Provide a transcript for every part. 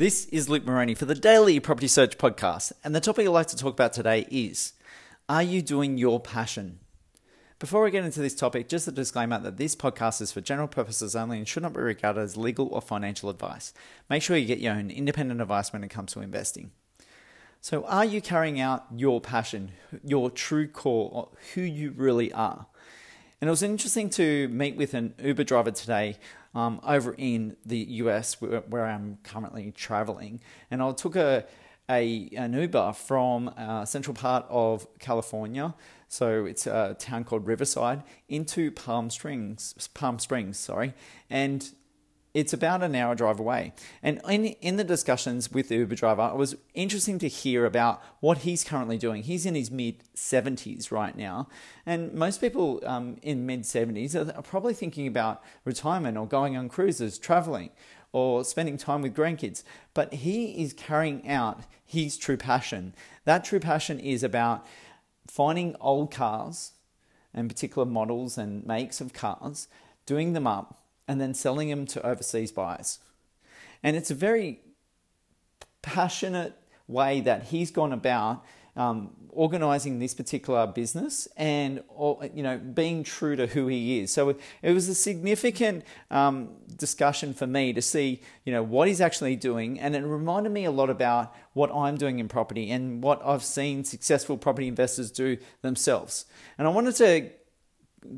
This is Luke Moroney for the Daily Property Search Podcast, and the topic I'd like to talk about today is Are you doing your passion? Before we get into this topic, just a disclaimer that this podcast is for general purposes only and should not be regarded as legal or financial advice. Make sure you get your own independent advice when it comes to investing. So, are you carrying out your passion, your true core, or who you really are? And it was interesting to meet with an Uber driver today um, over in the US where, where I'm currently traveling. And I took a, a an Uber from uh, central part of California, so it's a town called Riverside, into Palm Springs, Palm Springs, sorry, and it's about an hour drive away. And in, in the discussions with the Uber driver, it was interesting to hear about what he's currently doing. He's in his mid 70s right now. And most people um, in mid 70s are, are probably thinking about retirement or going on cruises, traveling, or spending time with grandkids. But he is carrying out his true passion. That true passion is about finding old cars and particular models and makes of cars, doing them up and then selling them to overseas buyers. And it's a very passionate way that he's gone about um, organizing this particular business and you know being true to who he is. So it was a significant um, discussion for me to see you know what he's actually doing, and it reminded me a lot about what I'm doing in property and what I've seen successful property investors do themselves. And I wanted to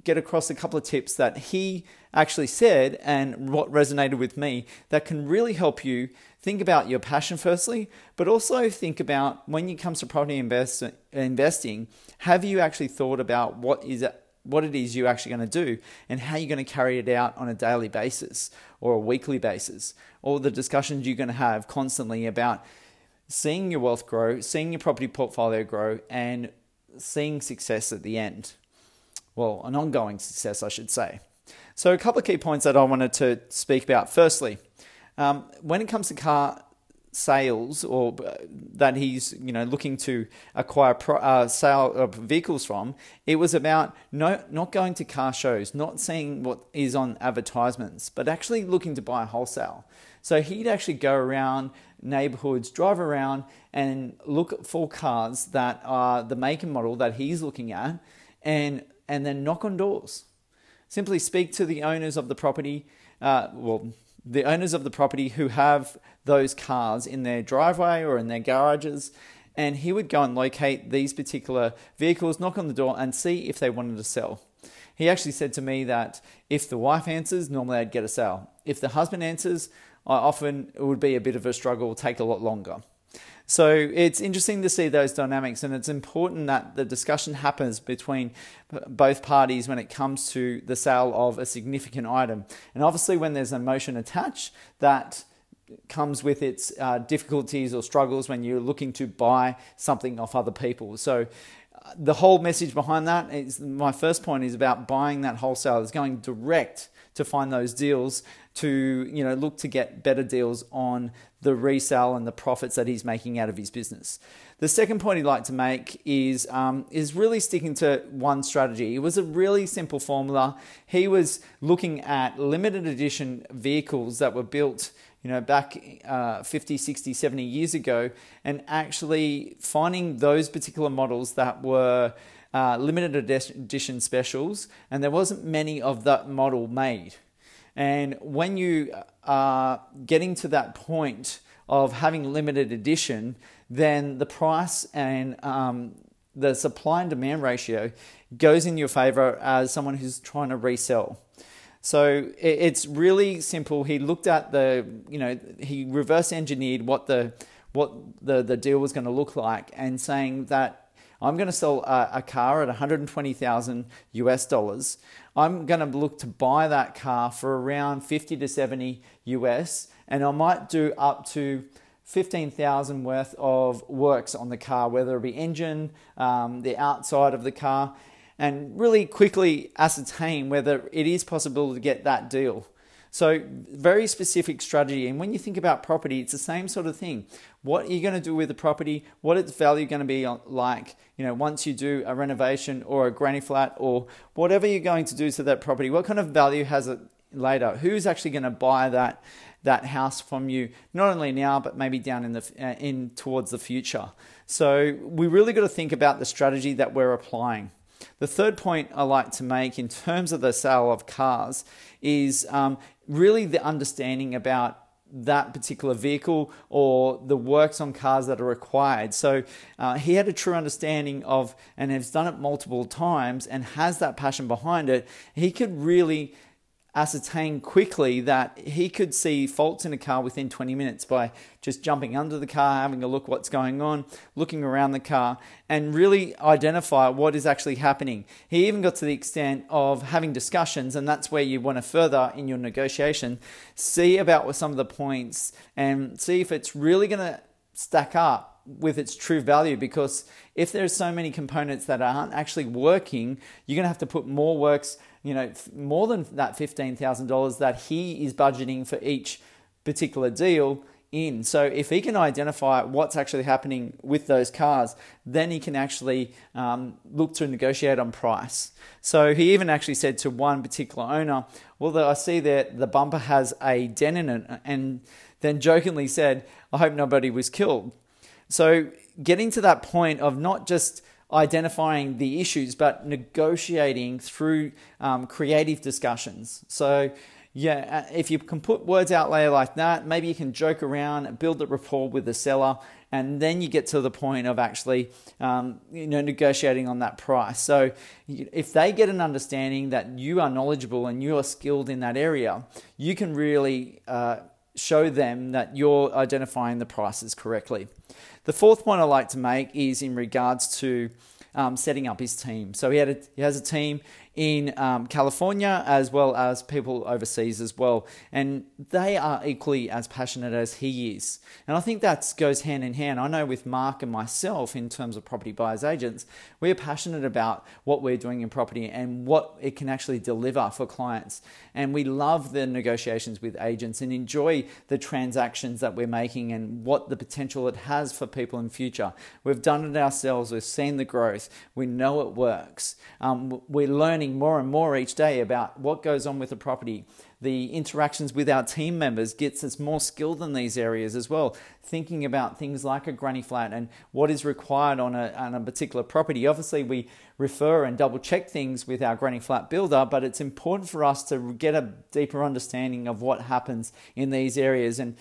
get across a couple of tips that he actually said and what resonated with me that can really help you think about your passion firstly, but also think about when it comes to property invest, investing, have you actually thought about what is it, what it is you're actually going to do and how you're going to carry it out on a daily basis or a weekly basis, or the discussions you're going to have constantly about seeing your wealth grow, seeing your property portfolio grow, and seeing success at the end well, an ongoing success, I should say. So, a couple of key points that I wanted to speak about. Firstly, um, when it comes to car sales or uh, that he's you know looking to acquire pro, uh, sale of vehicles from, it was about no, not going to car shows, not seeing what is on advertisements, but actually looking to buy wholesale. So he'd actually go around neighborhoods, drive around and look for cars that are the make and model that he's looking at and and then knock on doors. Simply speak to the owners of the property, uh, well, the owners of the property who have those cars in their driveway or in their garages, and he would go and locate these particular vehicles, knock on the door, and see if they wanted to sell. He actually said to me that if the wife answers, normally I'd get a sale. If the husband answers, I often it would be a bit of a struggle, take a lot longer. So it's interesting to see those dynamics, and it's important that the discussion happens between both parties when it comes to the sale of a significant item. And obviously, when there's emotion attached, that comes with its uh, difficulties or struggles when you're looking to buy something off other people. So uh, the whole message behind that is my first point is about buying that wholesale is going direct to find those deals to you know look to get better deals on the resale and the profits that he's making out of his business. The second point he'd like to make is um, is really sticking to one strategy. It was a really simple formula. He was looking at limited edition vehicles that were built you know back uh, 50 60 70 years ago and actually finding those particular models that were uh, limited edition specials and there wasn't many of that model made and when you are getting to that point of having limited edition, then the price and um, the supply and demand ratio goes in your favor as someone who's trying to resell. So it's really simple. He looked at the, you know, he reverse engineered what the what the, the deal was going to look like and saying that I'm going to sell a, a car at 120,000 US dollars. I'm going to look to buy that car for around 50 to 70 US, and I might do up to 15,000 worth of works on the car, whether it be engine, um, the outside of the car, and really quickly ascertain whether it is possible to get that deal. So, very specific strategy. And when you think about property, it's the same sort of thing. What are you going to do with the property? What is its value going to be like? You know, once you do a renovation or a granny flat or whatever you're going to do to that property, what kind of value has it later? Who's actually going to buy that? that house from you, not only now but maybe down in the uh, in towards the future. So we really got to think about the strategy that we're applying. The third point I like to make in terms of the sale of cars is um, really the understanding about that particular vehicle or the works on cars that are required. So uh, he had a true understanding of and has done it multiple times and has that passion behind it. He could really ascertain quickly that he could see faults in a car within 20 minutes by just jumping under the car, having a look what's going on, looking around the car, and really identify what is actually happening. He even got to the extent of having discussions, and that's where you want to further in your negotiation, see about some of the points and see if it's really going to stack up with its true value because if there's so many components that aren't actually working, you're going to have to put more works you know, more than that $15,000 that he is budgeting for each particular deal in. So if he can identify what's actually happening with those cars, then he can actually um, look to negotiate on price. So he even actually said to one particular owner, "Well, I see that the bumper has a dent in it," and then jokingly said, "I hope nobody was killed." So getting to that point of not just identifying the issues, but negotiating through um, creative discussions. So, yeah, uh, if you can put words out there like that, maybe you can joke around, build a rapport with the seller, and then you get to the point of actually, um, you know, negotiating on that price. So, if they get an understanding that you are knowledgeable and you are skilled in that area, you can really uh, show them that you're identifying the prices correctly. The fourth point I like to make is in regards to um, setting up his team. So he had a, he has a team in um, California as well as people overseas as well. And they are equally as passionate as he is. And I think that goes hand in hand. I know with Mark and myself, in terms of property buyers agents, we're passionate about what we're doing in property and what it can actually deliver for clients. And we love the negotiations with agents and enjoy the transactions that we're making and what the potential it has for people in future. We've done it ourselves, we've seen the growth, we know it works. Um, we're learning learning more and more each day about what goes on with the property. The interactions with our team members gets us more skilled in these areas as well. Thinking about things like a granny flat and what is required on a, on a particular property. Obviously, we refer and double check things with our granny flat builder, but it's important for us to get a deeper understanding of what happens in these areas. And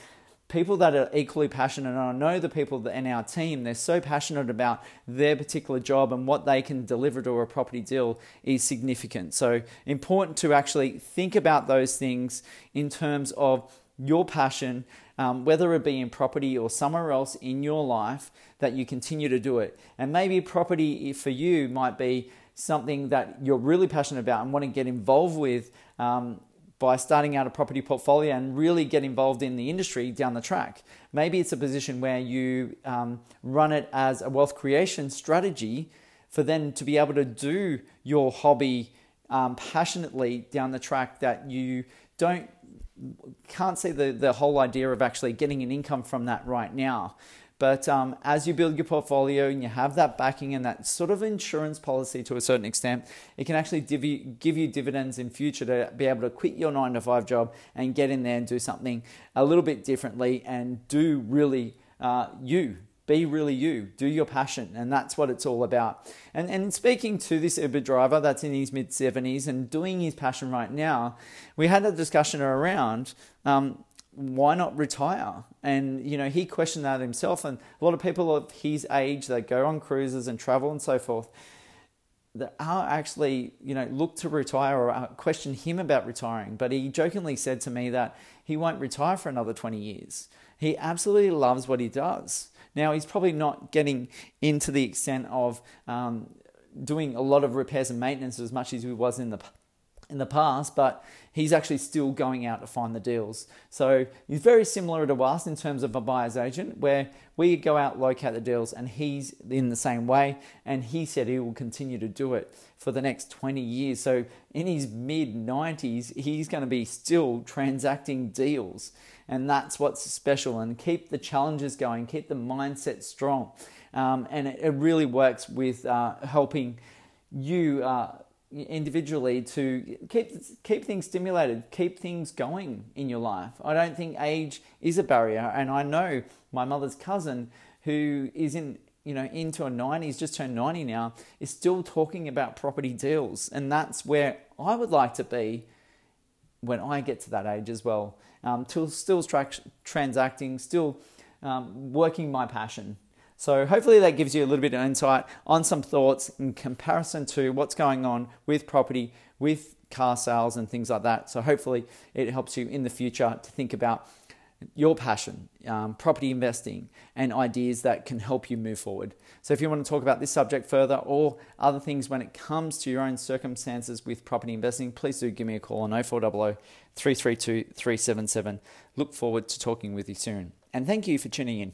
people that are equally passionate, and I know the people in our team, they're so passionate about their particular job and what they can deliver to a property deal is significant. So, important to actually think about those things in terms of your passion, um, whether it be in property or somewhere else in your life, that you continue to do it. And maybe property for you might be something that you're really passionate about and want to get involved with. Um, by starting out a property portfolio and really get involved in the industry down the track. Maybe it's a position where you um, run it as a wealth creation strategy for then to be able to do your hobby um, passionately down the track that you don't can't see the, the whole idea of actually getting an income from that right now. But um, as you build your portfolio and you have that backing and that sort of insurance policy to a certain extent, it can actually give you, give you dividends in future to be able to quit your nine to five job and get in there and do something a little bit differently and do really uh, you. Be really you, do your passion, and that's what it's all about. And, and speaking to this Uber driver that's in his mid 70s and doing his passion right now, we had a discussion around um, why not retire? And you know, he questioned that himself. And a lot of people of his age that go on cruises and travel and so forth, that are actually you know look to retire or uh, question him about retiring. But he jokingly said to me that he won't retire for another twenty years. He absolutely loves what he does. Now he's probably not getting into the extent of um, doing a lot of repairs and maintenance as much as he was in the in the past, but he's actually still going out to find the deals. So he's very similar to us in terms of a buyer's agent, where we go out, locate the deals, and he's in the same way. And he said he will continue to do it for the next 20 years. So in his mid 90s, he's going to be still transacting deals. And that's what's special. And keep the challenges going, keep the mindset strong. Um, and it, it, really works with uh, helping you. Uh, individually to keep keep things stimulated, keep things going in your life. I don't think age is a barrier, and I know my mother's cousin who is in you know into her 90s just turned 90 now is still talking about property deals and that's where i would like to be when i get to that age as well um, still, still tra- transacting still um, working my passion so hopefully that gives you a little bit of insight on some thoughts in comparison to what's going on with property, with car sales and things like that. So hopefully it helps you in the future to think about your passion, um, property investing, and ideas that can help you move forward. So, if you want to talk about this subject further or other things when it comes to your own circumstances with property investing, please do give me a call on 0400 332 377. Look forward to talking with you soon. And thank you for tuning in.